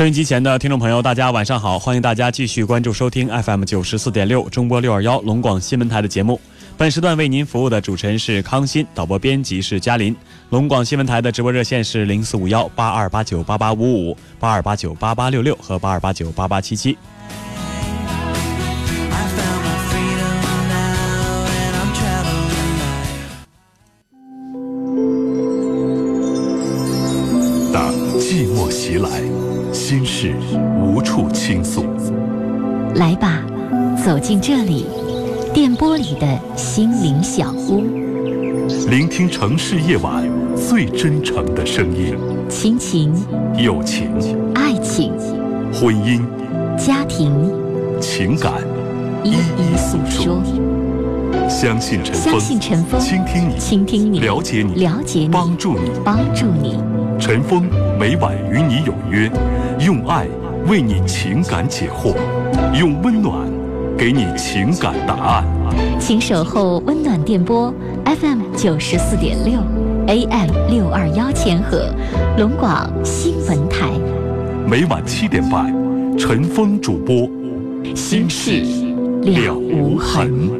收音机前的听众朋友，大家晚上好！欢迎大家继续关注收听 FM 九十四点六中波六二幺龙广新闻台的节目。本时段为您服务的主持人是康欣，导播编辑是嘉林。龙广新闻台的直播热线是零四五幺八二八九八八五五、八二八九八八六六和八二八九八八七七。进这里，电波里的心灵小屋，聆听城市夜晚最真诚的声音。亲情、友情、爱情、婚姻、家庭、情感，一一诉说。相信陈峰，相信陈峰，倾听你，倾听你，了解你，了解你，帮助你，帮助你。陈峰每晚与你有约，用爱为你情感解惑，用温暖给你情感答案。请守候温暖电波 FM 九十四点六，AM 六二幺千赫，龙广新闻台。每晚七点半，陈峰主播，心事了无痕。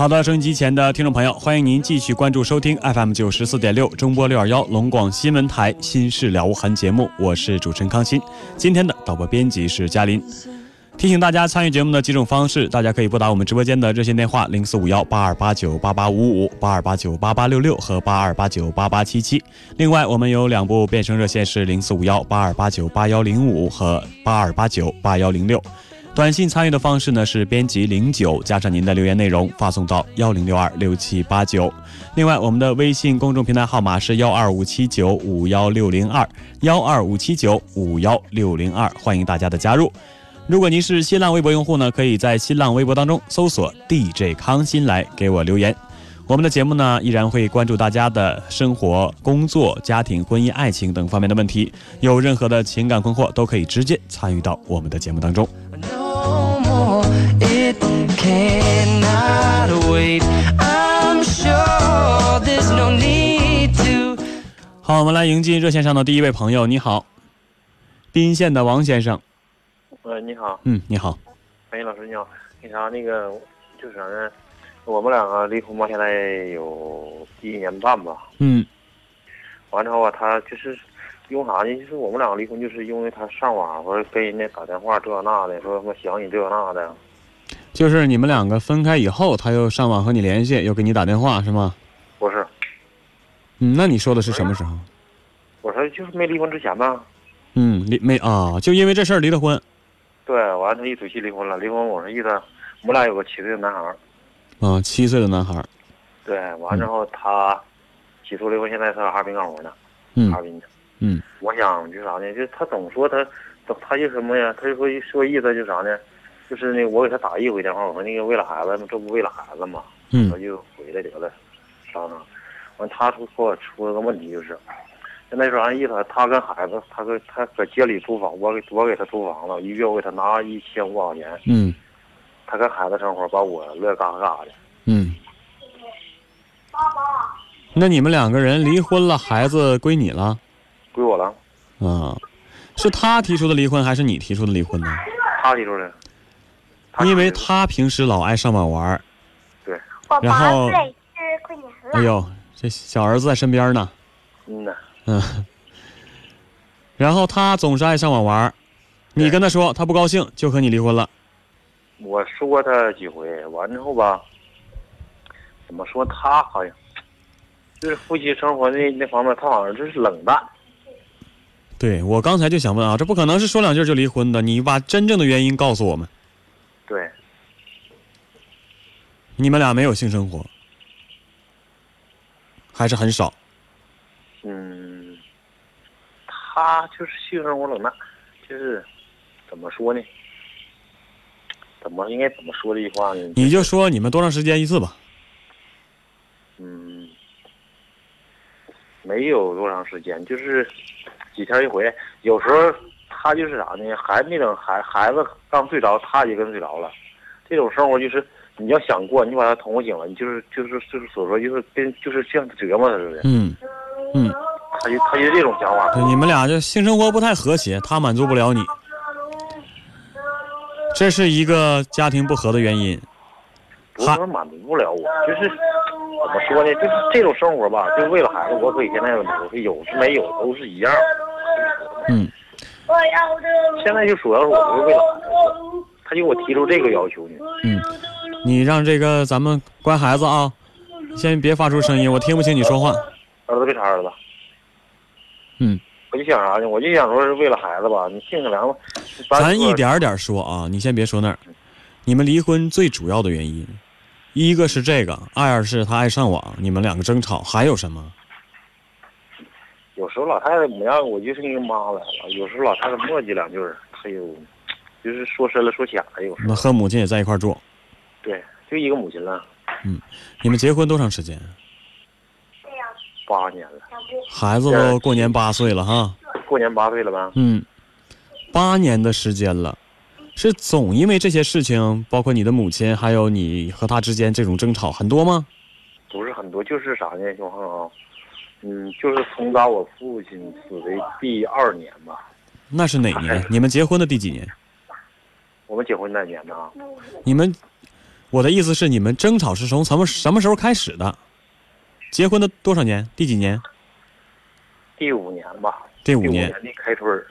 好的，收音机前的听众朋友，欢迎您继续关注收听 FM 九十四点六中波六二幺龙广新闻台《心事了无痕》节目，我是主持人康欣。今天的导播编辑是嘉林。提醒大家参与节目的几种方式，大家可以拨打我们直播间的热线电话零四五幺八二八九八八五五、八二八九八八六六和八二八九八八七七。另外，我们有两部变声热线是零四五幺八二八九八幺零五和八二八九八幺零六。短信参与的方式呢是编辑零九加上您的留言内容发送到幺零六二六七八九。另外，我们的微信公众平台号码是幺二五七九五幺六零二幺二五七九五幺六零二，欢迎大家的加入。如果您是新浪微博用户呢，可以在新浪微博当中搜索 DJ 康欣来给我留言。我们的节目呢，依然会关注大家的生活、工作、家庭、婚姻、爱情等方面的问题。有任何的情感困惑，都可以直接参与到我们的节目当中。好，我们来迎接热线上的第一位朋友。你好，宾县的王先生。喂，你好。嗯，你好。哎，老师你好。那啥，那个就是啥呢？我们两个离婚吧，现在有一年半吧。嗯。完之后啊，他就是用啥呢？就是我们两个离婚，就是因为他上网或者跟人家打电话这那的，说什么想你这那的。就是你们两个分开以后，他又上网和你联系，又给你打电话，是吗？不是。嗯，那你说的是什么时候？我说就是没离婚之前吧。嗯，离没啊？就因为这事儿离的婚。对，完他一嘴气离婚了。离婚，我说意思，我们俩有个七岁的男孩儿。啊，七岁的男孩。对，完之后他起诉离婚，现在在哈尔滨干活呢。嗯。哈尔滨的。嗯。我想就啥呢？就他总说他，他就什么呀？他就说说意思就啥呢？就是那我给他打一回电话，我说那个为了孩子，这不为了孩子嘛？嗯。他就回来得了，商量。完，他出说出了个问题就是。现在说啥意思？他跟孩子，他搁他搁街里租房，我给我给他租房子，一月我给他拿一千五百块钱。嗯。他跟孩子生活，把我乐嘎嘎的。嗯。爸爸。那你们两个人离婚了，孩子归你了？归我了。啊，是他提出的离婚，还是你提出的离婚呢？他提出的。因为他平时老爱上网玩对。然后。哎呦，这小儿子在身边呢。嗯呐。嗯，然后他总是爱上网玩你跟他说，他不高兴就和你离婚了。我说他几回，完之后吧，怎么说他好像就是夫妻生活那那方面，他好像就是冷淡。对我刚才就想问啊，这不可能是说两句就离婚的，你把真正的原因告诉我们。对，你们俩没有性生活，还是很少。嗯，他就是性生活冷淡，就是怎么说呢？怎么应该怎么说这句话呢？你就说你们多长时间一次吧。嗯，没有多长时间，就是几天一回。有时候他就是啥呢？还没等孩孩子刚睡着，他也跟睡着了。这种生活就是你要想过，你把他捅醒了，你就是就是就是所说就是跟就是像折磨他似的。嗯嗯，他就他就这种想法。对，你们俩这性生活不太和谐，他满足不了你，这是一个家庭不和的原因。不是说满足不了我，就是怎么说呢？就是这种生活吧，就是为了孩子，我可以现在我是有是没有都是一样。嗯，现在就主要是我就是为了孩子，他就给我提出这个要求呢。嗯，你让这个咱们乖孩子啊，先别发出声音，我听不清你说话。儿子别查儿子。嗯，我就想啥呢？我就想说是为了孩子吧，你性格良，咱一点点说啊，你先别说那儿。你们离婚最主要的原因，一个是这个，二是他爱上网，你们两个争吵，还有什么？有时候老太太模样我就是那个妈来了，有时候老太太磨叽两句儿，她有，就是说深了说浅了，有时候。那和母亲也在一块儿住，对，就一个母亲了，嗯你们结婚多长时间？八年了，孩子都过年八岁了哈。过年八岁了吧？嗯，八年的时间了，是总因为这些事情，包括你的母亲，还有你和他之间这种争吵很多吗？不是很多，就是啥呢，兄恒啊？嗯，就是从打我父亲死的第二年吧，那是哪年？你们结婚的第几年？我们结婚那年呢，你们，我的意思是，你们争吵是从什么什么时候开始的？结婚的多少年？第几年？第五年吧，第五年。的开春儿，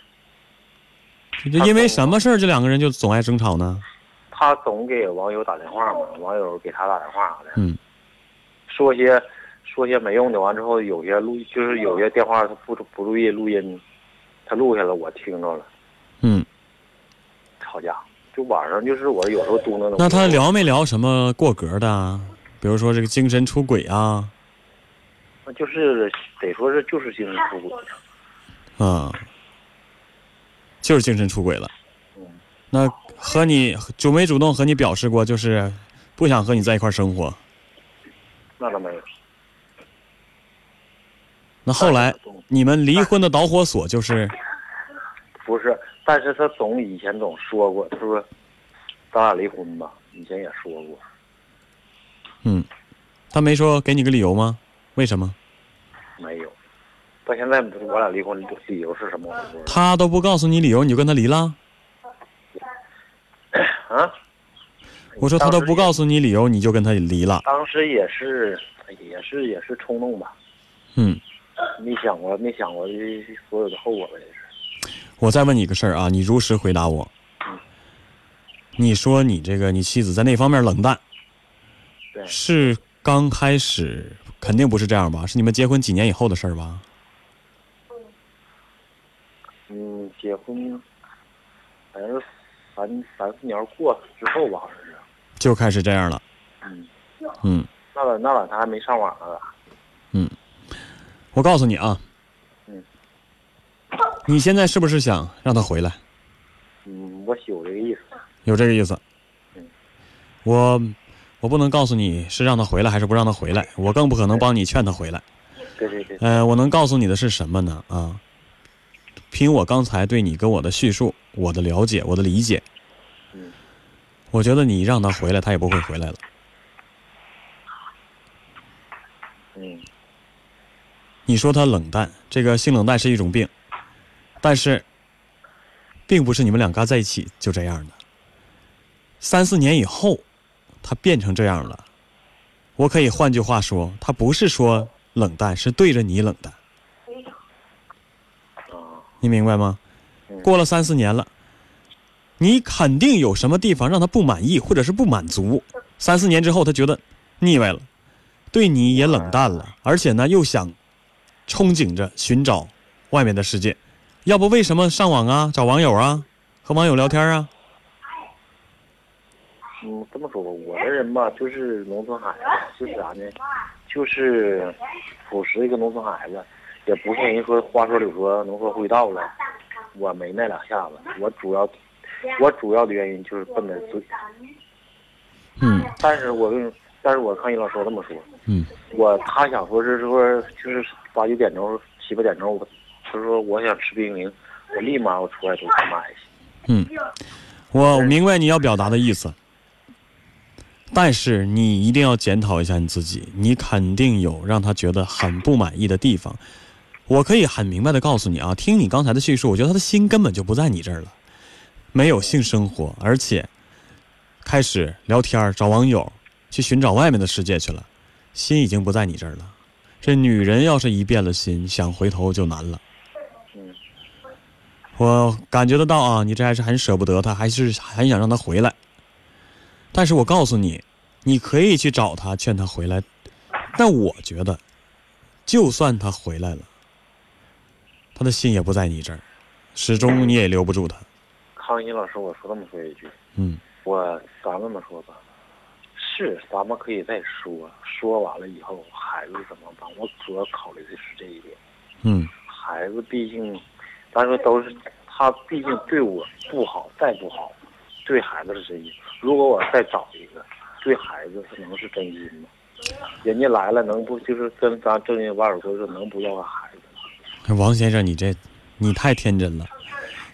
就因为什么事儿，这两个人就总爱争吵呢？他总给网友打电话嘛，网友给他打电话的，嗯，说些说些没用的，完之后有些录就是有些电话他不不注意录音，他录下来我听着了，嗯，吵架，就晚上就是我有时候嘟囔的。那他聊没聊什么过格的啊？比如说这个精神出轨啊，就是得说是就是精神出轨，啊，就是精神出轨了。嗯，那和你主没主动和你表示过，就是不想和你在一块儿生活？那倒没有。那后来你们离婚的导火索就是，不是，但是他总以前总说过，他说咱俩离婚吧，以前也说过，嗯，他没说给你个理由吗？为什么？没有。到现在我俩离婚理由是什么？他都不告诉你理由，你就跟他离了？啊？我说他都不告诉你理由，你就跟他离了？当时也是，也是也是冲动吧，嗯，没想过没想过这所有的后果吧，也是。我再问你个事儿啊，你如实回答我。你说你这个你妻子在那方面冷淡，对，是刚开始肯定不是这样吧？是你们结婚几年以后的事儿吧？嗯，结婚反正三三四年过之后吧，好像是。就开始这样了。嗯，嗯，那晚那晚他还没上网呢。嗯我告诉你啊，嗯，你现在是不是想让他回来？嗯，我有这个意思。有这个意思嗯。我我不能告诉你是让他回来还是不让他回来，我更不可能帮你劝他回来。对对对，呃，我能告诉你的是什么呢？啊，凭我刚才对你跟我的叙述，我的了解，我的理解，嗯，我觉得你让他回来，他也不会回来了。嗯你说他冷淡，这个性冷淡是一种病，但是，并不是你们两个在一起就这样的。三四年以后，他变成这样了。我可以换句话说，他不是说冷淡，是对着你冷淡。啊，你明白吗？嗯过了三四年了，你肯定有什么地方让他不满意，或者是不满足。三四年之后，他觉得腻歪了，对你也冷淡了，而且呢，又想憧憬着寻找外面的世界。要不为什么上网啊，找网友啊，和网友聊天啊？嗯，这么说吧，我这人吧，就是农村孩子，就是啥呢？就是朴实一个农村孩子，也不像人说话说柳说能说会道了。我没那两下子，我主要我主要的原因就是奔的嘴。嗯但是我跟但是我看你老师这么说，嗯我他想说是说就是八九点钟七八点钟，我他说我想吃冰淇淋，我立马我出来就去买去。嗯，我明白你要表达的意思，但是你一定要检讨一下你自己，你肯定有让他觉得很不满意的地方。我可以很明白的告诉你啊，听你刚才的叙述，我觉得他的心根本就不在你这儿了，没有性生活，而且开始聊天儿找网友，去寻找外面的世界去了，心已经不在你这儿了。这女人要是一变了心，想回头就难了。嗯我感觉得到啊，你这还是很舍不得他，还是很想让他回来。但是我告诉你，你可以去找他，劝他回来。但我觉得，就算他回来了，他的心也不在你这儿，始终你也留不住他。康一老师，我说这么说一句，嗯我咱们这么说吧，是咱们可以再说，说完了以后孩子怎么办？我主要考虑的是这一点。嗯孩子毕竟，咱说都是他，毕竟对我不好，再不好，对孩子是真心。如果我再找一个，对孩子他能是真心吗？人家来了能不就是跟咱正经网友说说能不要个孩子吗？王先生，你这你太天真了。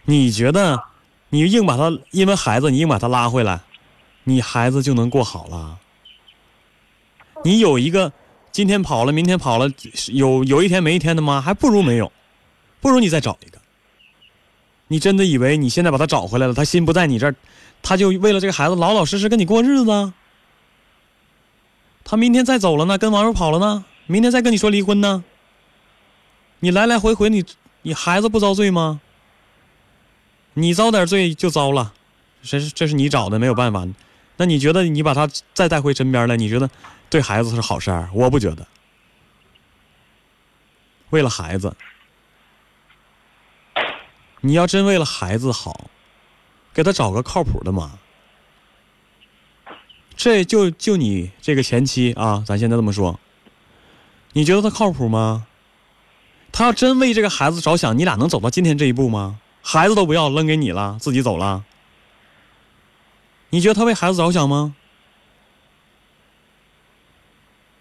你觉得你硬把他因为孩子，你硬把他拉回来，你孩子就能过好了？你有一个今天跑了，明天跑了，有有一天没一天的吗，还不如没有，不如你再找一个。你真的以为你现在把他找回来了，他心不在你这儿，他就为了这个孩子老老实实跟你过日子？他明天再走了呢，跟网友跑了呢，明天再跟你说离婚呢？你来来回回你，你孩子不遭罪吗？你遭点罪就遭了，这是这是你找的，没有办法。那你觉得你把他再带回身边来，你觉得对孩子是好事儿？我不觉得。为了孩子，你要真为了孩子好，给他找个靠谱的嘛。这就就你这个前妻啊，咱现在这么说，你觉得他靠谱吗？他要真为这个孩子着想，你俩能走到今天这一步吗？孩子都不要扔给你了，自己走了。你觉得他为孩子着想吗？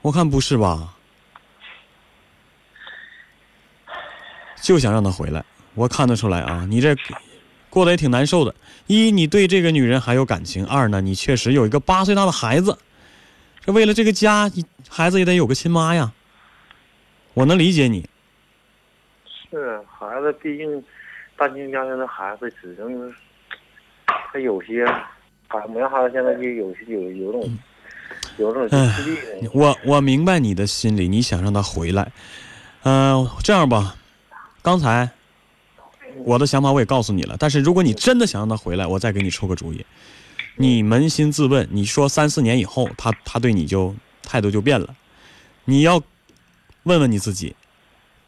我看不是吧，就想让他回来。我看得出来啊，你这过得也挺难受的。一，你对这个女人还有感情；二呢，你确实有一个八岁大的孩子。这为了这个家，你孩子也得有个亲妈呀。我能理解你。是孩子，毕竟单亲家庭的孩子，只能他有些，俺们家孩子现在就有些有有种有种唉自闭的。我我明白你的心理，你想让他回来。嗯、这样吧，刚才我的想法我也告诉你了，但是如果你真的想让他回来，我再给你出个主意。你扪心自问，你说三四年以后，他他对你就态度就变了，你要问问你自己，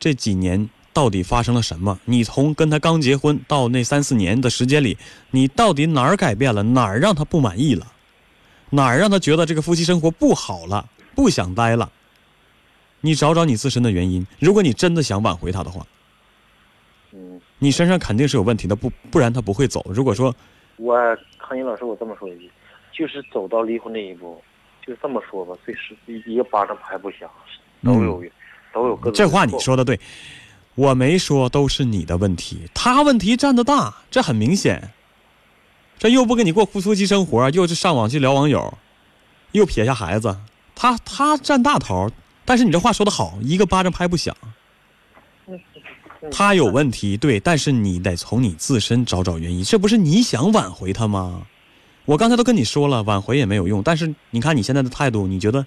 这几年到底发生了什么？你从跟他刚结婚到那三四年的时间里，你到底哪儿改变了？哪儿让他不满意了？哪儿让他觉得这个夫妻生活不好了，不想待了？你找找你自身的原因。如果你真的想挽回他的话，你身上肯定是有问题的，不不然他不会走。如果说我康英老师，我这么说一句，就是走到离婚这一步，就这么说吧，最是一个巴掌拍不响，都有、都有各种这话你说的对，我没说都是你的问题，他问题占的大，这很明显。这又不跟你过夫妻生活，又是上网去聊网友，又撇下孩子，他他占大头。但是你这话说的好，一个巴掌拍不响。他有问题，对，但是你得从你自身找找原因，这不是你想挽回他吗？我刚才都跟你说了，挽回也没有用。但是你看你现在的态度，你觉得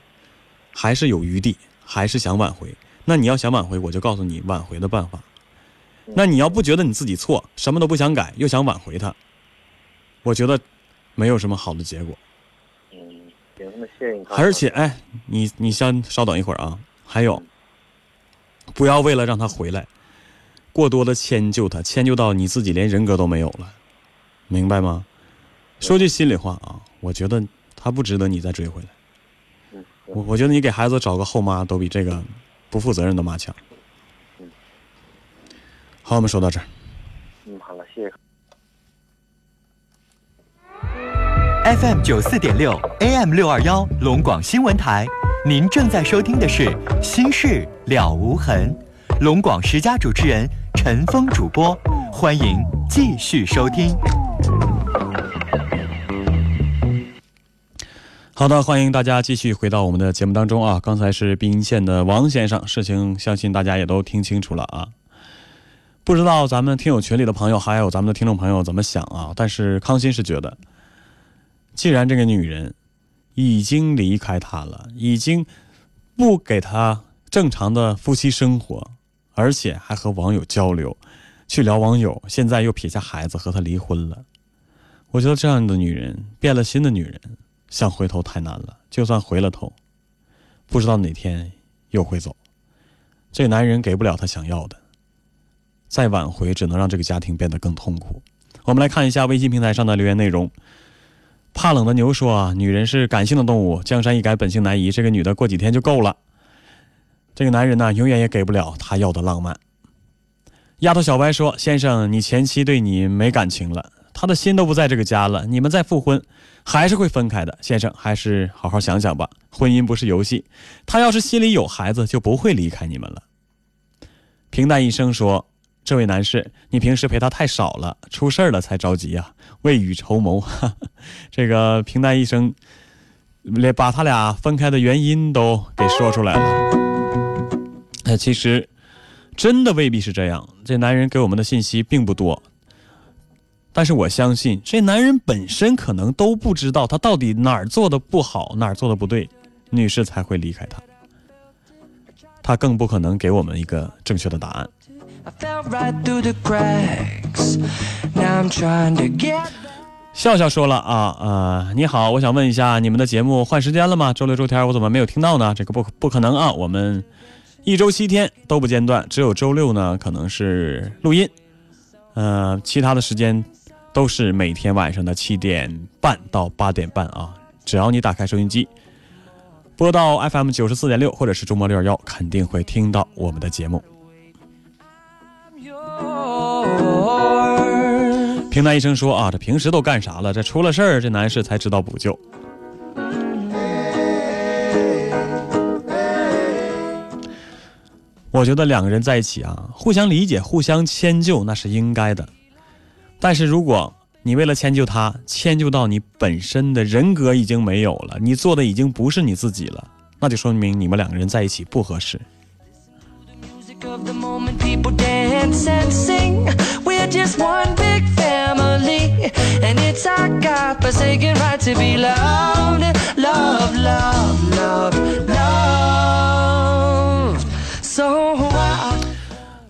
还是有余地，还是想挽回？那你要想挽回，我就告诉你挽回的办法。那你要不觉得你自己错，什么都不想改，又想挽回他，我我觉得没有什么好的结果。嗯，行，那谢谢你。而且，哎，你你先稍等一会儿啊。还有，不要为了让他回来，过多的迁就他，迁就到你自己连人格都没有了，明白吗？说句心里话啊，我觉得他不值得你再追回来。嗯，我我觉得你给孩子找个后妈都比这个不负责任的妈强。嗯，好，我们说到这儿。嗯，好了，谢谢。FM 九四点六，AM 六二幺，龙广新闻台。您正在收听的是《心事了无痕》，龙广十佳主持人陈峰主播，欢迎继续收听。好的，欢迎大家继续回到我们的节目当中啊！刚才是滨县的王先生，事情相信大家也都听清楚了啊。不知道咱们听友群里的朋友，还有咱们的听众朋友怎么想啊？但是康欣是觉得，既然这个女人已经离开他了，已经不给他正常的夫妻生活，而且还和网友交流，去聊网友，现在又撇下孩子和他离婚了。我觉得这样的女人，变了心的女人。想回头太难了，就算回了头，不知道哪天又会走。这男人给不了她想要的，再挽回只能让这个家庭变得更痛苦。我们来看一下微信平台上的留言内容。怕冷的牛说：“啊，女人是感性的动物，江山易改，本性难移。这个女的过几天就够了。这个男人呢，永远也给不了他要的浪漫。”丫头小白说：“先生，你前妻对你没感情了。”他的心都不在这个家了，你们再复婚，还是会分开的。先生，还是好好想想吧。婚姻不是游戏，他要是心里有孩子，就不会离开你们了。平淡一生说：“这位男士，你平时陪他太少了，出事了才着急呀，未雨绸缪。这个平淡一生，连把他俩分开的原因都给说出来了。那其实，真的未必是这样。这男人给我们的信息并不多。但是我相信，这男人本身可能都不知道他到底哪儿做的不好，哪儿做的不对，女士才会离开他。他更不可能给我们一个正确的答案。笑笑说了啊呃，你好，我想问一下，你们的节目换时间了吗？周六周天我怎么没有听到呢？这个不不可能啊，我们一周七天都不间断，只有周六呢可能是录音，呃，其他的时间。都是每天晚上的七点半到八点半啊！只要你打开收音机，播到 FM 九十四点六，或者是周末六二幺，肯定会听到我们的节目。平淡医生说啊，这平时都干啥了？这出了事儿，这男士才知道补救。我觉得两个人在一起啊，互相理解、互相迁就，那是应该的。但是如果你为了迁就他，迁就到你本身的人格已经没有了，你做的已经不是你自己了，那就说明你们两个人在一起不合适。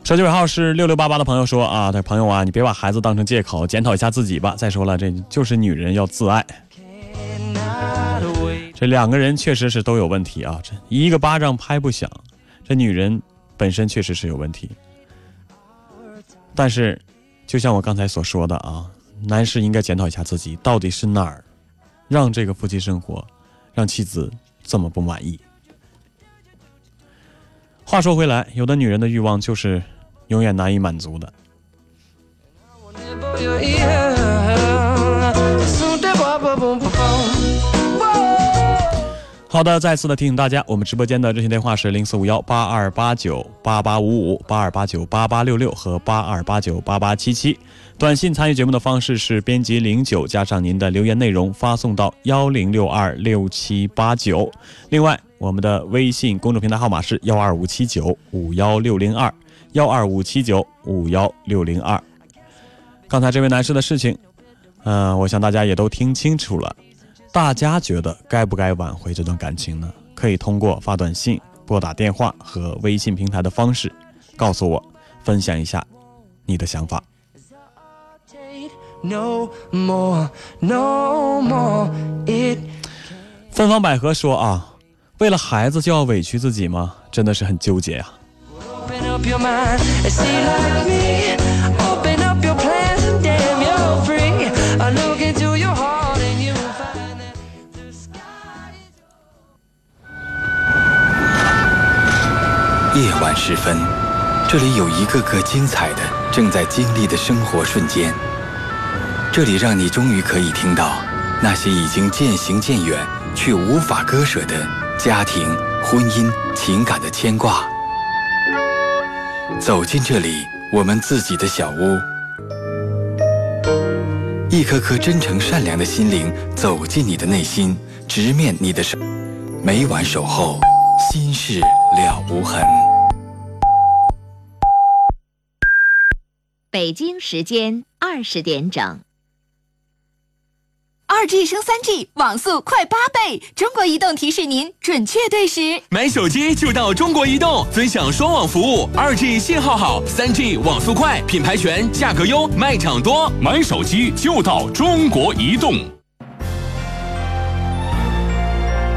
手机尾号是六六八八的朋友说啊，他朋友啊，你别把孩子当成借口，检讨一下自己吧。再说了，这就是女人要自爱。这两个人确实是都有问题啊，这一个巴掌拍不响，这女人本身确实是有问题。但是，就像我刚才所说的啊，男士应该检讨一下自己，到底是哪儿让这个夫妻生活让妻子这么不满意。话说回来，有的女人的欲望就是。永远难以满足的。好的，再次的提醒大家，我们直播间的热线电话是零四五幺八二八九八八五五、八二八九八八六六和八二八九八八七七。短信参与节目的方式是编辑零九加上您的留言内容发送到幺零六二六七八九。另外，我们的微信公众平台号码是幺二五七九五幺六零二。幺二五七九五幺六零二，刚才这位男士的事情，嗯，我想大家也都听清楚了。大家觉得该不该挽回这段感情呢？可以通过发短信、拨打电话和微信平台的方式告诉我，分享一下你的想法。No more, no more. It 芬芳百合说啊，为了孩子就要委屈自己吗？真的是很纠结啊。open up your mind and see like me. Open up your plans and damn, you're free. I look into your heart and you'll find that the sky. 夜晚时分，这里有一个个精彩的正在经历的生活瞬间。这里让你终于可以听到那些已经渐行渐远却无法割舍的家庭、婚姻、情感的牵挂。走进这里，我们自己的小屋，一颗颗真诚善良的心灵走进你的内心，直面你的生。每晚守候，心事了无痕。北京时间二十点整。二 G 升三 G，网速快八倍！中国移动提示您准确对时。买手机就到中国移动，尊享双网服务，二 G 信号好，三 G 网速快，品牌全，价格优，卖场多。买手机就到中国移动。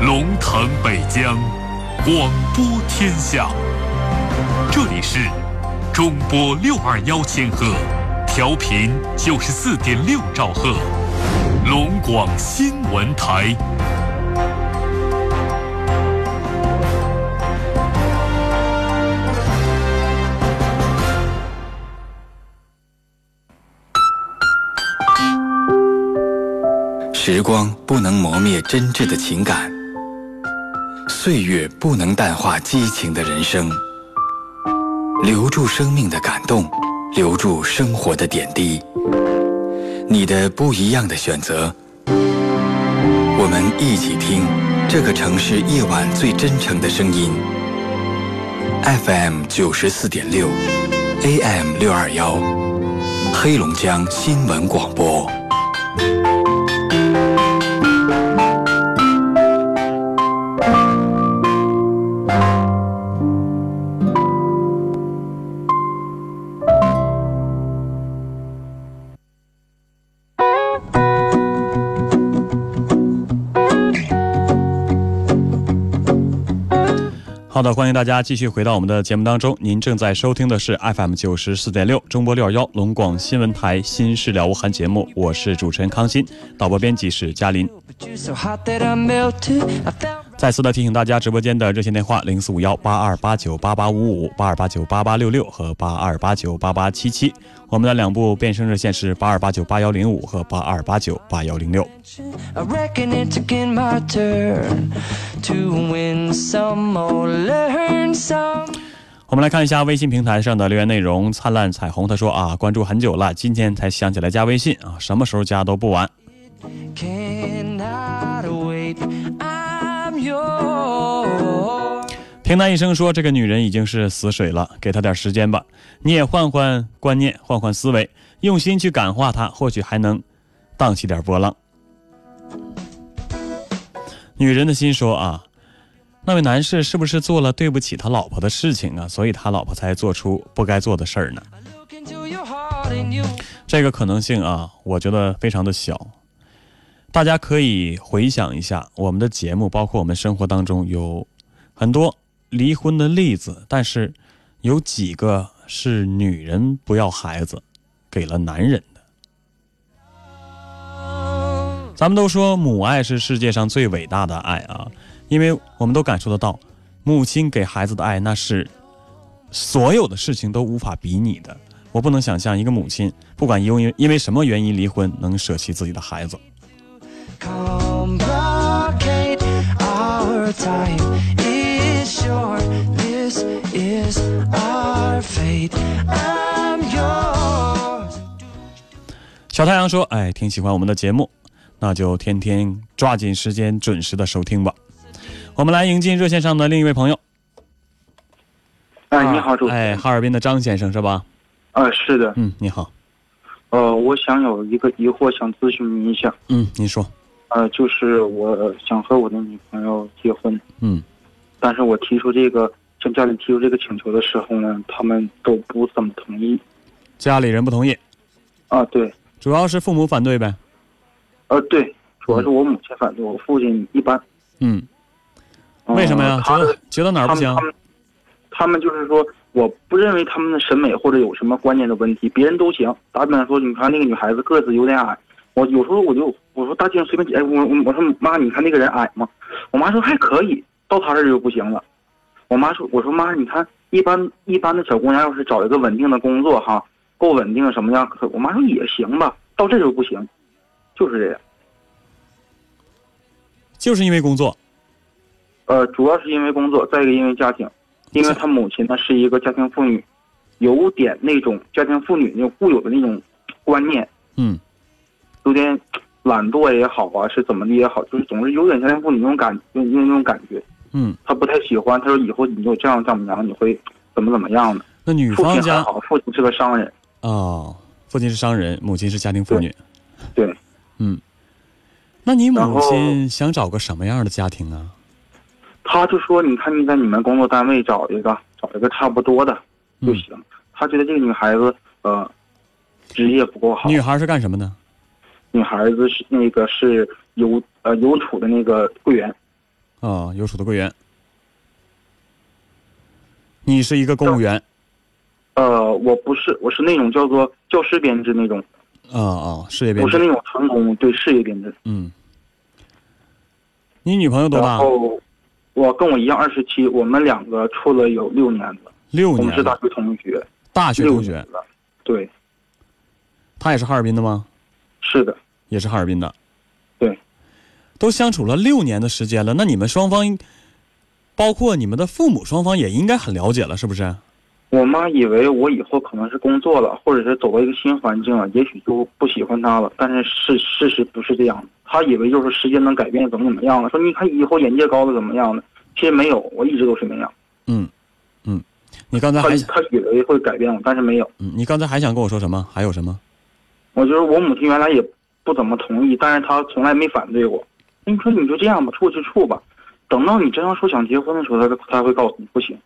龙腾北疆，广播天下。这里是中波六二幺千赫，调频九十四点六兆赫，龙广新闻台。时光不能磨灭真挚的情感，岁月不能淡化激情的人生。留住生命的感动，留住生活的点滴。你的不一样的选择，我们一起听这个城市夜晚最真诚的声音。FM 九十四点六，AM 六二幺，黑龙江新闻广播。好的，欢迎大家继续回到我们的节目当中。您正在收听的是 FM 九十四点六中波六二幺龙广新闻台《新事了无痕》节目，我是主持人康欣，导播编辑是嘉林。再次的提醒大家，直播间的热线电话零四五幺八二八九八八五五、八二八九八八六六和八二八九八八七七。我们的两部变声热线是八二八九八幺零五和八二八九八幺零六。我们来看一下微信平台上的留言内容。灿烂彩虹他说啊，关注很久了，今天才想起来加微信啊，什么时候加都不晚。Cannot wait. Yours. 平淡一生说，这个女人已经是死水了，给她点时间吧。你也换换观念，换换思维，用心去感化她，或许还能荡起点波浪。女人的心说啊，那位男士是不是做了对不起他老婆的事情啊？所以他老婆才做出不该做的事儿呢？这个可能性啊，我觉得非常的小。大家可以回想一下我们的节目，包括我们生活当中有很多离婚的例子，但是有几个是女人不要孩子，给了男人的。咱们都说母爱是世界上最伟大的爱啊，因为我们都感受得到，母亲给孩子的爱那是所有的事情都无法比拟的。我不能想象一个母亲，不管因为因为什么原因离婚，能舍弃自己的孩子。Complicate our time is short. This is our fate. I'm yours. 小太阳说：“哎，挺喜欢我们的节目，那就天天抓紧时间准时的收听吧。”我们来迎进热线上的另一位朋友。哎，你好，主持哎，哈尔滨的张先生是吧？呃，是的。嗯，你好。呃，我想有一个疑惑，想咨询您一下。嗯，您说。呃，就是我想和我的女朋友结婚，嗯但是我提出这个向家里提出这个请求的时候呢，他们都不怎么同意。家里人不同意，啊，对，主要是父母反对呗。呃，对，主要是我母亲反对，我父亲一般。嗯，嗯为什么呀？觉得觉得哪儿不行他们就是说，我不认为他们的审美或者有什么观念的问题，别人都行。打比方说，你看那个女孩子个子有点矮，我有时候我就我说大街上随便挤，哎，我我我说妈，你看那个人矮吗？我妈说还可以，到他这儿就不行了。我妈说，我说妈，你看一般一般的小姑娘要是找一个稳定的工作哈，够稳定什么样？可我妈说也行吧，到这就不行，就是这样。就是因为工作。呃，主要是因为工作，再一个因为家庭，因为他母亲呢是一个家庭妇女，有点那种家庭妇女那种固有的那种观念，嗯，有点懒惰也好啊，是怎么的也好，就是总是有点家庭妇女那种感那那种感觉，嗯，他不太喜欢。他说以后你有这样丈母娘，你会怎么怎么样的？那女方家父亲是个商人，哦，父亲是商人，母亲是家庭妇女。对，嗯，那你母亲想找个什么样的家庭啊？他就说你看你在你们工作单位找一个，找一个差不多的就行。他觉得这个女孩子呃职业不够好，女孩是干什么的？女孩子是那个是邮呃邮储的那个柜员，哦，邮储的柜员。你是一个公务员。呃，我不是，我是那种叫做教师编制那种，啊啊，事业编制。不是那种纯公，对事业编制。嗯。你女朋友多大然？后我跟我一样二十七，我们两个处了有六年了，六年了。我们是大学同学。大学同学。对，她也是哈尔滨的吗？是的。也是哈尔滨的。对。都相处了六年的时间了，那你们双方，包括你们的父母双方也应该很了解了，是不是？我妈以为我以后可能是工作了，或者是走到一个新环境了，也许就不喜欢她了。但是事事实不是这样的，她以为就是时间能改变怎么怎么样了。说你看以后眼界高了怎么样的，其实没有，我一直都是那样。嗯，嗯，你刚才还她以为会改变我，但是没有。嗯，你刚才还想跟我说什么？还有什么？我觉得我母亲原来也不怎么同意，但是她从来没反对过。你说你就这样吧，处就处吧，等到你真要说想结婚的时候，他他会告诉你不行。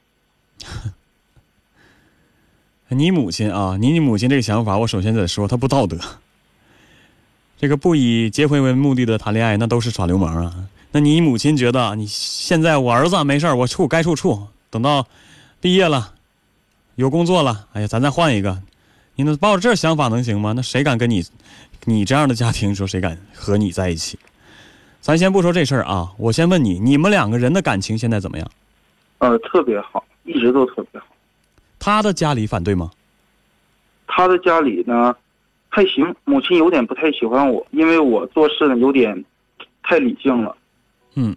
你母亲啊，你你母亲这个想法，我首先得说，她不道德。这个不以结婚为目的的谈恋爱，那都是耍流氓啊。那你母亲觉得你现在我儿子没事儿我处该处处，等到毕业了，有工作了，哎呀，咱再换一个。你那抱着这想法能行吗？那谁敢跟你，你这样的家庭，说谁敢和你在一起？咱先不说这事儿啊，我先问你，你们两个人的感情现在怎么样？呃，特别好，一直都特别好。他的家里反对吗？他的家里呢，还行。母亲有点不太喜欢我，因为我做事呢有点太理性了。嗯，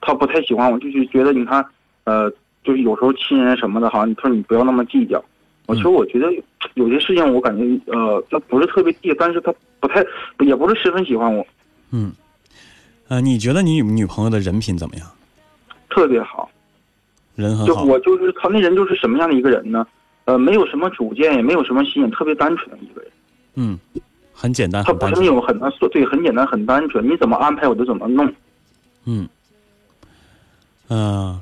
他不太喜欢我，就是觉得你看，呃，就是有时候亲人什么的哈，你说你不要那么计较。我其实我觉得有有些事情我感觉呃，他不是特别计，但是他不太也不是十分喜欢我，嗯，呃，你觉得你女女朋友的人品怎么样？特别好。人很好。我就是他那人就是什么样的一个人呢？呃，没有什么主见，也没有什么心眼，特别单纯的一个人。嗯，很简单，他不很单纯。是那种很难说，对，很简单，很单纯。你怎么安排我就怎么弄。嗯，呃，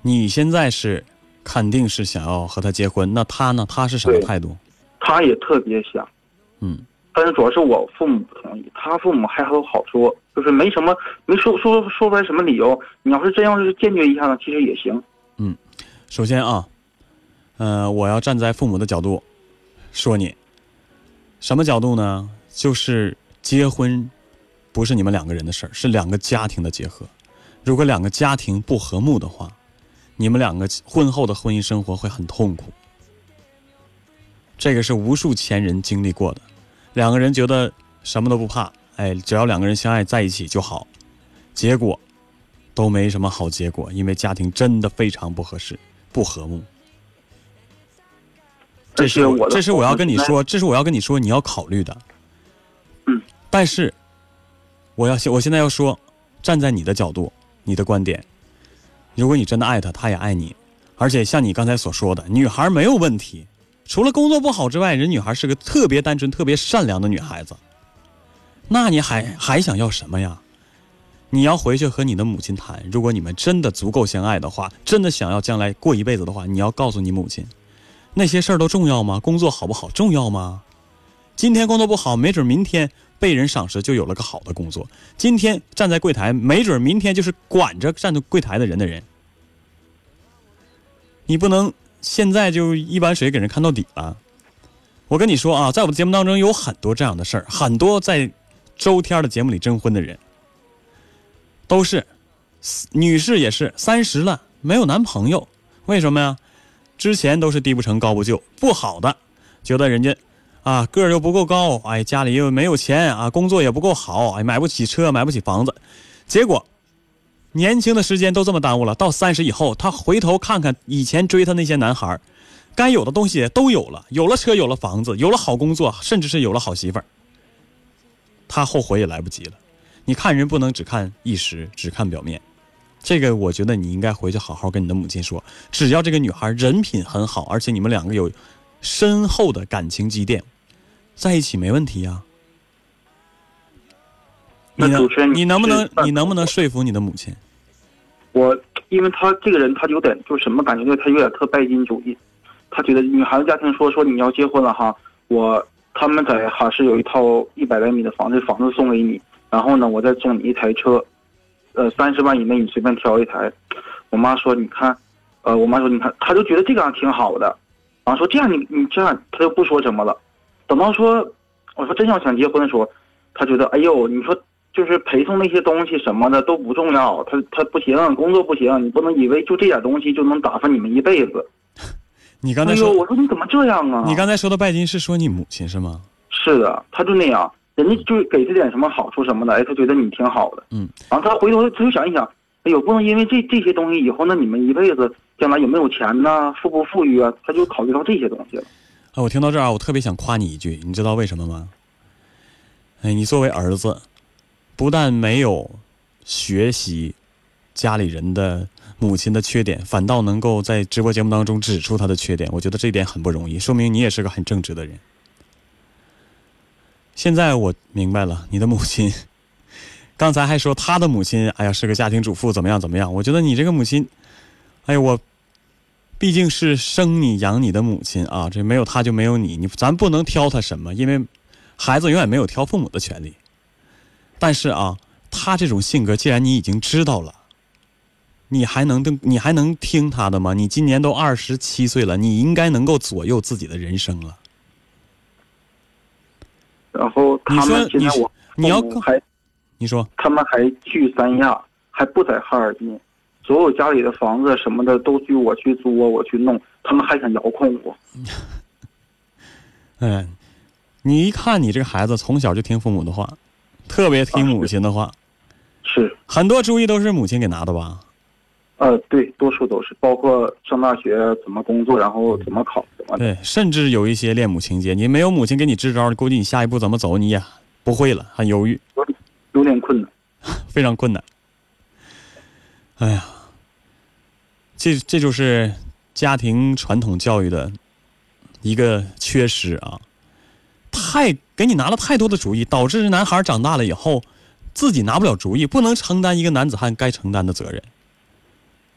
你现在是肯定是想要和他结婚，那他呢？他是什么态度？他也特别想，嗯，但是主要是我父母不同意，他父母还好好说，就是没什么没说说说出来什么理由。你要是真要是坚决一下呢，其实也行。嗯，首先啊，呃，我要站在父母的角度说你，什么角度呢？就是结婚不是你们两个人的事儿，是两个家庭的结合。如果两个家庭不和睦的话，你们两个婚后的婚姻生活会很痛苦。这个是无数前人经历过的，两个人觉得什么都不怕，哎，只要两个人相爱在一起就好，结果都没什么好结果，因为家庭真的非常不合适、不和睦。这是我这是我要跟你说，这是我要跟你说你要考虑的。嗯，但是我要我现在要说，站在你的角度、你的观点，如果你真的爱他，他也爱你，而且像你刚才所说的，女孩没有问题，除了工作不好之外，人女孩是个特别单纯、特别善良的女孩子。那你还还想要什么呀？你要回去和你的母亲谈，如果你们真的足够相爱的话，真的想要将来过一辈子的话，你要告诉你母亲，那些事儿都重要吗？工作好不好重要吗？今天工作不好，没准明天被人赏识，就有了个好的工作。今天站在柜台，没准明天就是管着站在柜台的人的人。你不能现在就一碗水给人看到底了。我跟你说啊，在我的节目当中有很多这样的事儿，很多在周天的节目里征婚的人，都是女士也是三十了没有男朋友，为什么呀？之前都是低不成高不就，不好的，觉得人家啊个儿又不够高，哎家里又没有钱啊，工作也不够好，哎买不起车买不起房子，结果年轻的时间都这么耽误了，到三十以后，他回头看看以前追他那些男孩该有的东西也都有了，有了车有了房子有了好工作，甚至是有了好媳妇儿，他后悔也来不及了。你看人不能只看一时，只看表面。这个我觉得你应该回去好好跟你的母亲说，只要这个女孩人品很好，而且你们两个有深厚的感情积淀，在一起没问题呀。你能你能不能你能不能说服你的母亲？我因为他这个人，他有点就什么感觉呢？他有点特拜金主义，他觉得女孩子家庭说说你要结婚了哈，我他们在哈市有一套一百来米的房子，房子送给你，然后呢，我再送你一台车。呃，三十万以内你随便挑一台。我妈说，你看，呃，我妈说，你看，她就觉得这个样挺好的。然后说这样你你这样，她就不说什么了。等到说，我说真要想结婚的时候，她觉得，哎呦，你说就是陪送那些东西什么的都不重要，她她不行，工作不行，你不能以为就这点东西就能打发你们一辈子。你刚才说，我说你怎么这样啊？你刚才说的拜金是说你母亲是吗？是的，他就那样。人家就是给他点什么好处什么的，哎，他觉得你挺好的，嗯，然后他回头他就想一想，哎呦，不能因为这这些东西以后那你们一辈子将来有没有钱呢？富不富裕啊？他就考虑到这些东西了。啊，我听到这儿啊，我特别想夸你一句，你知道为什么吗？哎，你作为儿子，不但没有学习家里人的母亲的缺点，反倒能够在直播节目当中指出她的缺点，我觉得这一点很不容易，说明你也是个很正直的人。现在我明白了，你的母亲刚才还说她的母亲，哎呀是个家庭主妇，怎么样怎么样？我觉得你这个母亲，哎呀我毕竟是生你养你的母亲啊，这没有她就没有你，你咱不能挑她什么，因为孩子永远没有挑父母的权利。但是啊，她这种性格，既然你已经知道了，你还能听你还能听他的吗？你今年都二十七岁了，你应该能够左右自己的人生了。然后他们现在我你要还，你说他们还去三亚，还不在哈尔滨，所有家里的房子什么的都去我去租，我去弄，他们还想遥控我。嗯，你一看你这个孩子从小就听父母的话，特别听母亲的话，是很多主意都是母亲给拿的吧？呃，对，多数都是，包括上大学怎么工作，然后怎么考，怎么对，甚至有一些恋母情节，你没有母亲给你支招，估计你下一步怎么走你也不会了，很犹豫，有点困难，非常困难。哎呀，这这就是家庭传统教育的一个缺失啊！太给你拿了太多的主意，导致男孩长大了以后自己拿不了主意，不能承担一个男子汉该承担的责任。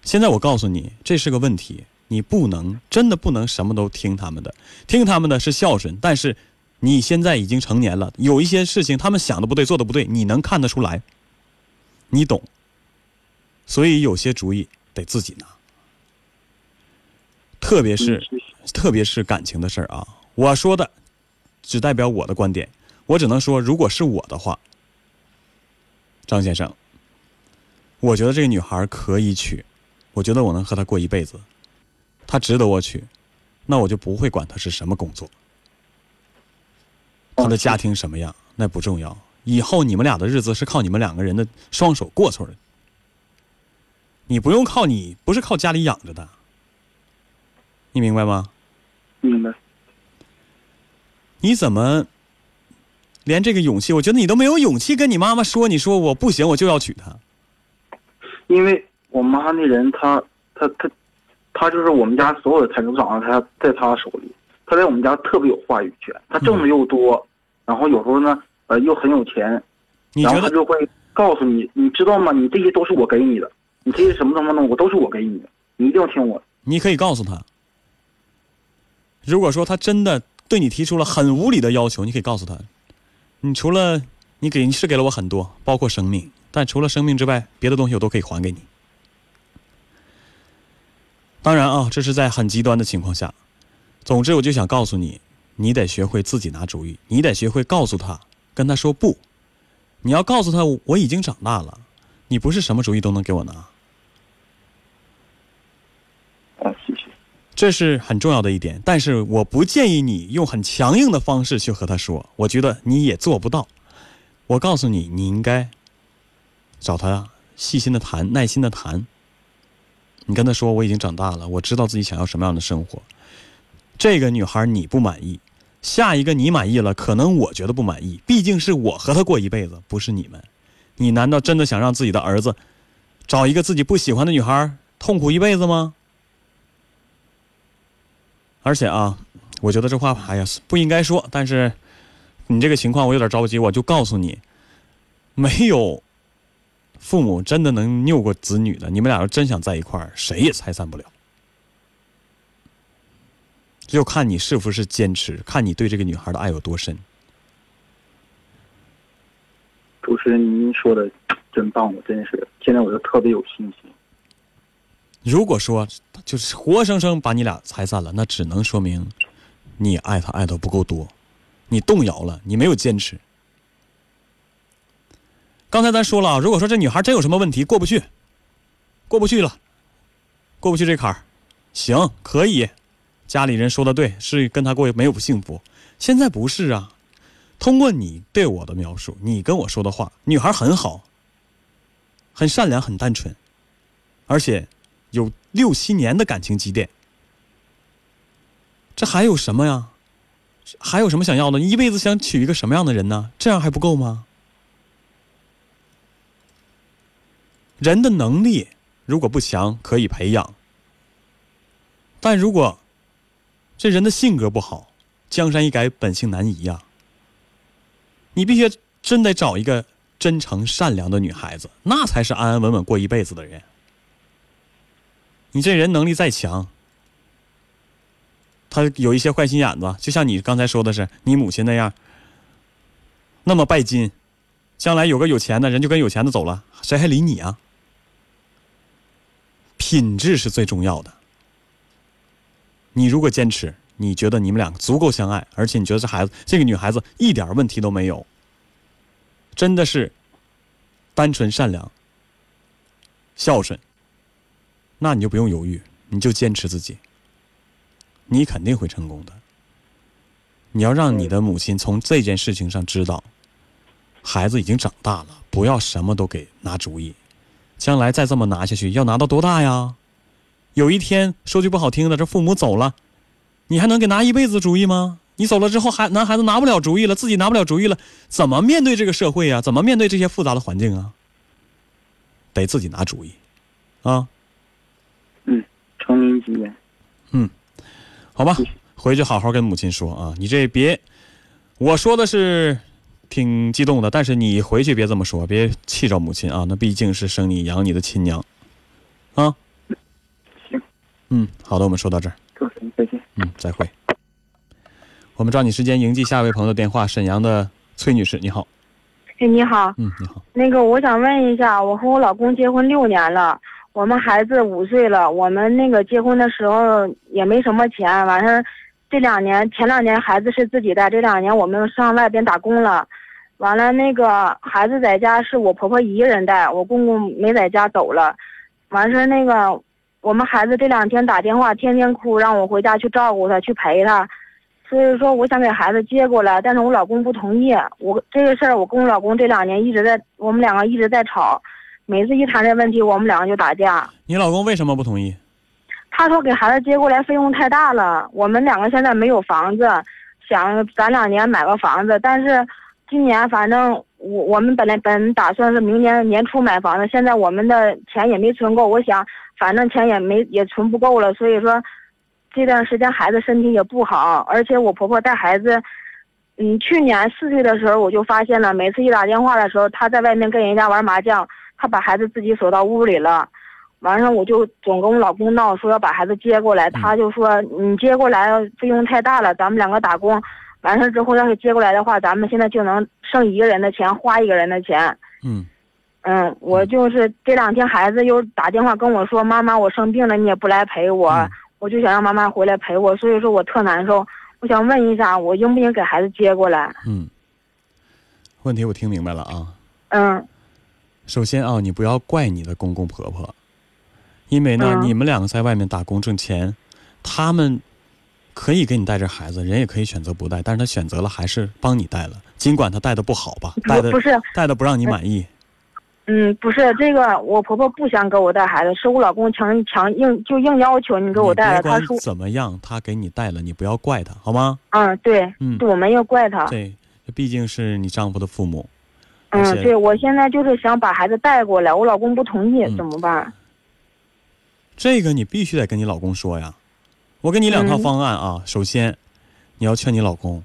现在我告诉你，这是个问题，你不能真的不能什么都听他们的，听他们的是孝顺，但是你现在已经成年了，有一些事情他们想的不对，做的不对，你能看得出来，你懂，所以有些主意得自己拿，特别是特别是感情的事儿啊，我说的只代表我的观点，我只能说，如果是我的话，张先生，我觉得这个女孩可以娶。我觉得我能和他过一辈子，他值得我娶，那我就不会管他是什么工作，他的家庭什么样那不重要。以后你们俩的日子是靠你们两个人的双手过出来的，你不用靠你，不是靠家里养着的，你明白吗？明白。你怎么连这个勇气？我觉得你都没有勇气跟你妈妈说，你说我不行，我就要娶她，因为。我妈那人，她她她，她就是我们家所有的财产掌握她在她手里。她在我们家特别有话语权，她挣的又多，然后有时候呢，呃，又很有钱。然后她就会告诉你，你知道吗？你这些都是我给你的，你这些什么什么的，我都是我给你的，你一定要听我。你可以告诉他，如果说他真的对你提出了很无理的要求，你可以告诉他，你除了你给你是给了我很多，包括生命，但除了生命之外，别的东西我都可以还给你。当然啊，这是在很极端的情况下。总之，我就想告诉你，你得学会自己拿主意，你得学会告诉他，跟他说不。你要告诉他，我已经长大了，你不是什么主意都能给我拿。啊，谢谢。这是很重要的一点，但是我不建议你用很强硬的方式去和他说，我觉得你也做不到。我告诉你，你应该找他细心的谈，耐心的谈。你跟他说，我已经长大了，我知道自己想要什么样的生活。这个女孩你不满意，下一个你满意了，可能我觉得不满意。毕竟是我和她过一辈子，不是你们。你难道真的想让自己的儿子找一个自己不喜欢的女孩痛苦一辈子吗？而且啊，我觉得这话哎呀不应该说。但是你这个情况我有点着急，我就告诉你，没有父母真的能拗过子女的。你们俩要真想在一块儿，谁也拆散不了。就看你是不是坚持，看你对这个女孩的爱有多深。主持人，您说的真棒，我真是现在我就特别有信心。如果说就是活生生把你俩拆散了，那只能说明你爱她爱的不够多，你动摇了，你没有坚持。刚才咱说了，如果说这女孩真有什么问题过不去，过不去了，过不去这坎儿，行，可以。家里人说的对，是跟她过没有不幸福。现在不是啊，通过你对我的描述，你跟我说的话，女孩很好，很善良，很单纯，而且有六七年的感情积淀。这还有什么呀？还有什么想要的？你一辈子想娶一个什么样的人呢？这样还不够吗？人的能力如果不强，可以培养，但如果这人的性格不好，江山易改，本性难移呀。你必须真得找一个真诚善良的女孩子，那才是安安稳稳过一辈子的人。你这人能力再强，他有一些坏心眼子，就像你刚才说的是你母亲那样，那么拜金，将来有个有钱的人就跟有钱的走了，谁还理你啊？品质是最重要的。你如果坚持，你觉得你们两个足够相爱，而且你觉得这孩子这个女孩子一点问题都没有，真的是单纯善良、孝顺，那你就不用犹豫，你就坚持自己，你肯定会成功的。你要让你的母亲从这件事情上知道，孩子已经长大了，不要什么都给拿主意，将来再这么拿下去，要拿到多大呀？有一天说句不好听的，这父母走了，你还能给拿一辈子主意吗？你走了之后，孩男孩子拿不了主意了，自己拿不了主意了，怎么面对这个社会呀？怎么面对这些复杂的环境啊？得自己拿主意，啊。嗯，承您吉言。嗯，好吧，回去好好跟母亲说啊。你这别，我说的是挺激动的，但是你回去别这么说，别气着母亲啊。那毕竟是生你养你的亲娘，啊。行嗯，好的，我们说到这儿。再见。嗯，再会。我们抓紧时间迎接下一位朋友的电话，沈阳的崔女士，你好。哎，你好。嗯，你好。那个，我想问一下，我和我老公结婚六年了，我们孩子五岁了，我们那个结婚的时候也没什么钱，完事儿这两年前两年孩子是自己带，这两年我们上外边打工了，完了那个孩子在家是我婆婆一个人带，我公公没在家走了，完事儿那个。我们孩子这两天打电话，天天哭，让我回家去照顾他，去陪他。所以说，我想给孩子接过来，但是我老公不同意。我这个事儿，我跟我老公这两年一直在，我们两个一直在吵。每次一谈这问题，我们两个就打架。你老公为什么不同意？他说给孩子接过来费用太大了。我们两个现在没有房子，想攒两年买个房子，但是今年反正我我们本来本打算是明年年初买房子，现在我们的钱也没存够，我想。反正钱也没也存不够了，所以说这段时间孩子身体也不好，而且我婆婆带孩子，嗯，去年四岁的时候我就发现了，每次一打电话的时候，她在外面跟人家玩麻将，她把孩子自己锁到屋里了。完事我就总跟我老公闹，说要把孩子接过来。他就说你接过来费用太大了，咱们两个打工，完事之后要是接过来的话，咱们现在就能剩一个人的钱，花一个人的钱。嗯嗯，我就是这两天孩子又打电话跟我说，妈妈我生病了，你也不来陪我，我就想让妈妈回来陪我，所以说我特难受。我想问一下，我应不应给孩子接过来？嗯，问题我听明白了啊。嗯，首先啊，你不要怪你的公公婆婆，因为呢，嗯你们两个在外面打工挣钱，他们可以给你带着孩子，人也可以选择不带，但是他选择了还是帮你带了，尽管他带的不好吧，带的不是带的不让你满意。嗯，不是这个，我婆婆不想给我带孩子，是我老公强强硬就硬要求你给我带了。他说，怎么样，他给你带了，你不要怪他，好吗？嗯，对，嗯我没有怪他。对，毕竟是你丈夫的父母。嗯，对，我现在就是想把孩子带过来，我老公不同意，嗯怎么办？这个你必须得跟你老公说呀。我给你两套嗯方案啊。首先，你要劝你老公，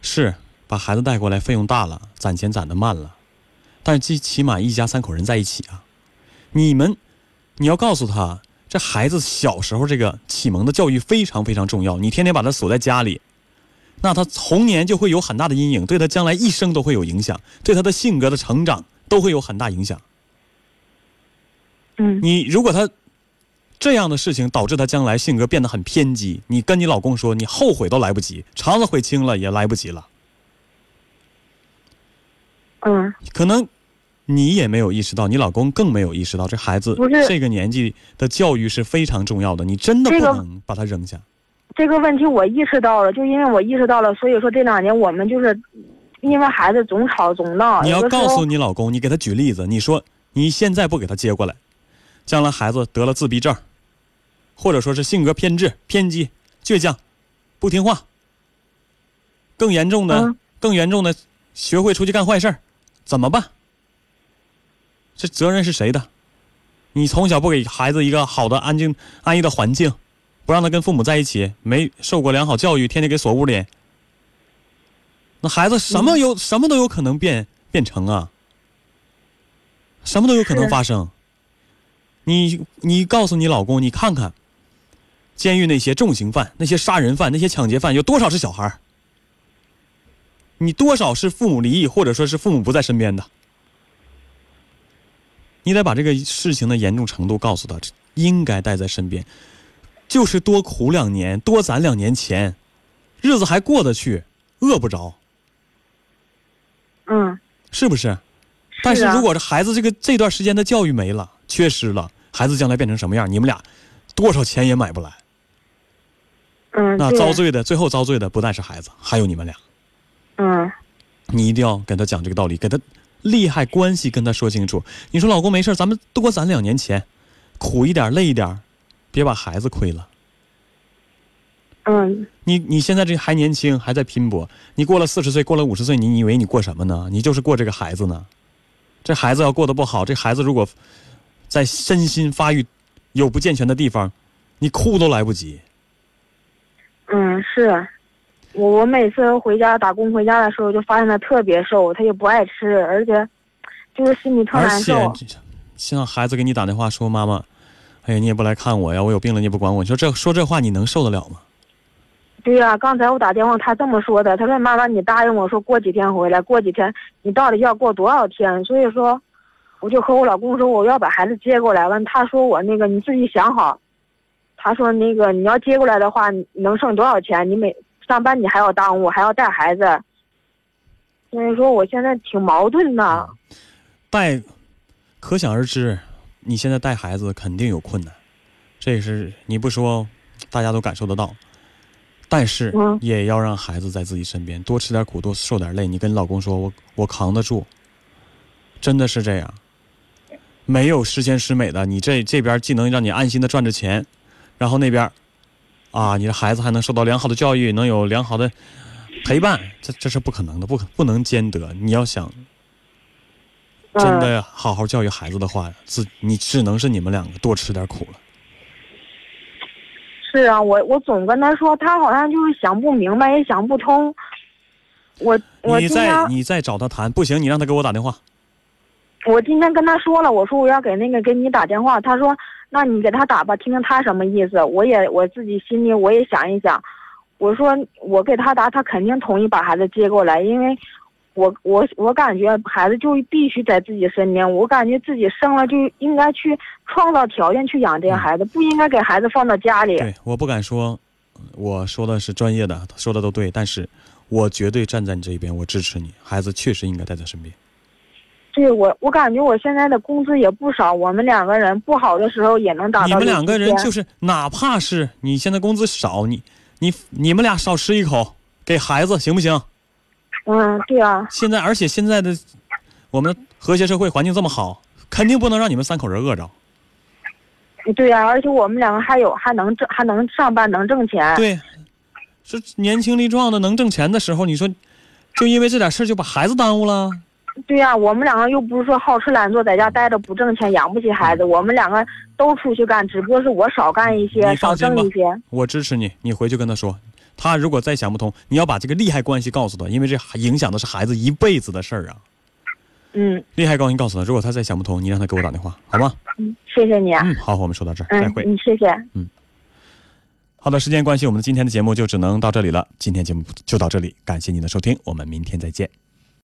是把孩子带过来费用大了，攒钱攒的慢了，但是最起码一家三口人在一起啊。你们，你要告诉他，这孩子小时候这个启蒙的教育非常非常重要。你天天把他锁在家里，那他童年就会有很大的阴影，对他将来一生都会有影响，对他的性格的成长都会有很大影响。嗯，你如果他这样的事情导致他将来性格变得很偏激，你跟你老公说，你后悔都来不及，肠子悔青了也来不及了。嗯，可能你也没有意识到，你老公更没有意识到，这孩子这个年纪的教育是非常重要的，你真的不能把他扔下。这个问题我意识到了，就因为我意识到了，所以说这两年我们就是因为孩子总吵总闹。你要告诉你老公，你给他举例子，你说你现在不给他接过来，将来孩子得了自闭症，或者说是性格偏执、偏激、倔强、不听话，更严重的、嗯更严重的，学会出去干坏事儿，怎么办？这责任是谁的？你从小不给孩子一个好的、安静、安逸的环境，不让他跟父母在一起，没受过良好教育，天天给锁屋里，那孩子什么有、什么都有可能变变成啊，什么都有可能发生。你你告诉你老公，你看看，监狱那些重刑犯、那些杀人犯、那些抢劫犯，有多少是小孩？你多少是父母离异，或者说是父母不在身边的？你得把这个事情的严重程度告诉他，应该带在身边，就是多苦两年，多攒两年钱，日子还过得去，饿不着，嗯，是不是？但是如果这孩子这个这段时间的教育没了，缺失了，孩子将来变成什么样，你们俩多少钱也买不来。嗯，那遭罪的，最后遭罪的不但是孩子，还有你们俩。嗯你一定要跟他讲这个道理，给他利害关系跟他说清楚。你说老公没事咱们多攒两年钱，苦一点累一点，别把孩子亏了。嗯你你现在这还年轻，还在拼搏。你过了四十岁，过了五十岁，你你以为你过什么呢？你就是过这个孩子呢。这孩子要过得不好，这孩子如果在身心发育有不健全的地方，你哭都来不及。嗯，是。我我每次回家打工回家的时候，就发现他特别瘦，他也不爱吃，而且就是心里特而难受。且，像孩子给你打电话说：“妈妈，哎呀，你也不来看我呀，我有病了你也不管我。”你说这说这话你能受得了吗？对呀、刚才我打电话，他这么说的，他说：“妈妈，你答应我说过几天回来，过几天，你到底要过多少天？”所以说，我就和我老公说我要把孩子接过来。完，他说我那个你自己想好。他说那个你要接过来的话，你能剩多少钱？你每上班你还要耽误，还要带孩子。所以说我现在挺矛盾的。带，可想而知，你现在带孩子肯定有困难，这是你不说，大家都感受得到。但是嗯也要让孩子在自己身边，多吃点苦，多受点累。你跟老公说，我我扛得住，真的是这样。没有十全十美的，你这这边既能让你安心的赚着钱，然后那边，啊，你的孩子还能受到良好的教育，能有良好的陪伴，这这是不可能的，不可不能兼得。你要想真嗯的好好教育孩子的话，自你只能是你们两个多吃点苦了。是啊，我我总跟他说，他好像就是想不明白，也想不通。我我你再你再找他谈，不行，你让他给我打电话。我今天跟他说了，我说我要给那个给你打电话，他说那你给他打吧，听听他什么意思。我也我自己心里我也想一想，我说我给他打，他肯定同意把孩子接过来，因为我我我感觉孩子就必须在自己身边，我感觉自己生了就应该去创造条件去养这个孩子，不应该给孩子放到家里。对，我不敢说，我说的是专业的，说的都对，但是我绝对站在你这一边，我支持你，孩子确实应该带在身边。对我，我感觉我现在的工资也不少，我们两个人不好的时候也能达到。你们两个人就是，哪怕是你现在工资少，你你你们俩少吃一口给孩子行不行？嗯，对啊。现在，而且现在的我们和谐社会环境这么好，肯定不能让你们三口人饿着。对呀、而且我们两个还有还能挣还能上班能挣钱。对，是年轻力壮的能挣钱的时候，你说就因为这点事儿就把孩子耽误了？对呀、我们两个又不是说好吃懒做，在家待着不挣钱，养不起孩子。我们两个都出去干，只不过是我少干一些，你少挣一些。，我支持你。你回去跟他说，他如果再想不通，你要把这个利害关系告诉他，因为这影响的是孩子一辈子的事儿啊。嗯利害关系告诉他，如果他再想不通，你让他给我打电话，好吗？嗯，谢谢你啊。嗯，好，我们说到这儿，再会。嗯谢，谢嗯。好的，时间关系，我们今天的节目就只能到这里了。今天节目就到这里，感谢您的收听，我们明天再见。